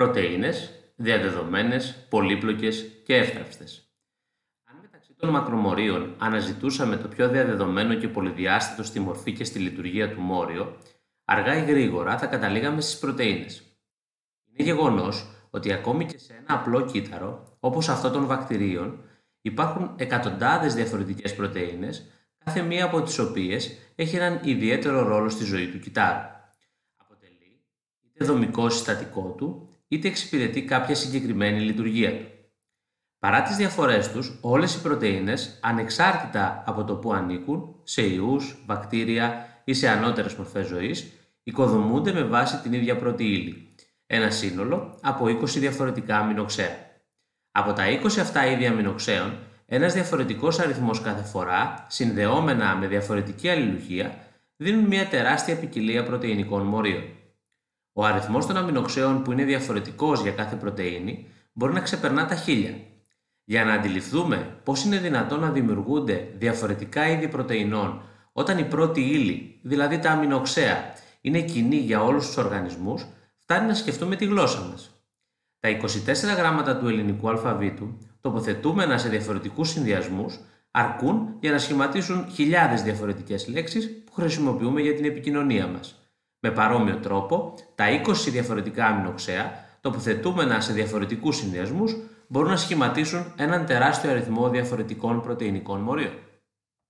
πρωτεΐνες, διαδεδομένες, πολύπλοκες και εύθραυστες. Αν μεταξύ των μακρομορίων αναζητούσαμε το πιο διαδεδομένο και πολυδιάστατο στη μορφή και στη λειτουργία του μόριο, αργά ή γρήγορα θα καταλήγαμε στις πρωτεΐνες. Είναι γεγονός ότι ακόμη και σε ένα απλό κύτταρο, όπως αυτό των βακτηρίων, υπάρχουν εκατοντάδες διαφορετικές πρωτεΐνες, κάθε μία από τις οποίες έχει έναν ιδιαίτερο ρόλο στη ζωή του κυτάρου. Αποτελεί είτε δομικό συστατικό του, είτε εξυπηρετεί κάποια συγκεκριμένη λειτουργία του. Παρά τις διαφορές τους, όλες οι πρωτεΐνες, ανεξάρτητα από το που ανήκουν, σε ιούς, βακτήρια ή σε ανώτερες μορφές ζωής, οικοδομούνται με βάση την ίδια πρώτη ύλη, ένα σύνολο από 20 διαφορετικά αμινοξέα. Από τα 20 αυτά είδη αμινοξέων, ένας διαφορετικός αριθμός κάθε φορά, συνδεόμενα με διαφορετική αλληλουχία, δίνουν μια τεράστια ποικιλία πρωτεϊνικών μορίων. Ο αριθμός των αμινοξέων που είναι διαφορετικός για κάθε πρωτεΐνη μπορεί να ξεπερνά τα χίλια. Για να αντιληφθούμε πώς είναι δυνατόν να δημιουργούνται διαφορετικά είδη πρωτεϊνών όταν η πρώτη ύλη, δηλαδή τα αμινοξέα, είναι κοινή για όλους τους οργανισμούς, φτάνει να σκεφτούμε τη γλώσσα μας. Τα 24 γράμματα του ελληνικού αλφαβήτου, τοποθετούμενα σε διαφορετικούς συνδυασμούς, αρκούν για να σχηματίσουν χιλιάδες διαφορετικές λέξεις που χρησιμοποιούμε για την επικοινωνία μας. Με παρόμοιο τρόπο, τα 20 διαφορετικά αμινοξέα, τοποθετούμενα σε διαφορετικούς συνδυασμούς, μπορούν να σχηματίσουν έναν τεράστιο αριθμό διαφορετικών πρωτεϊνικών μορίων.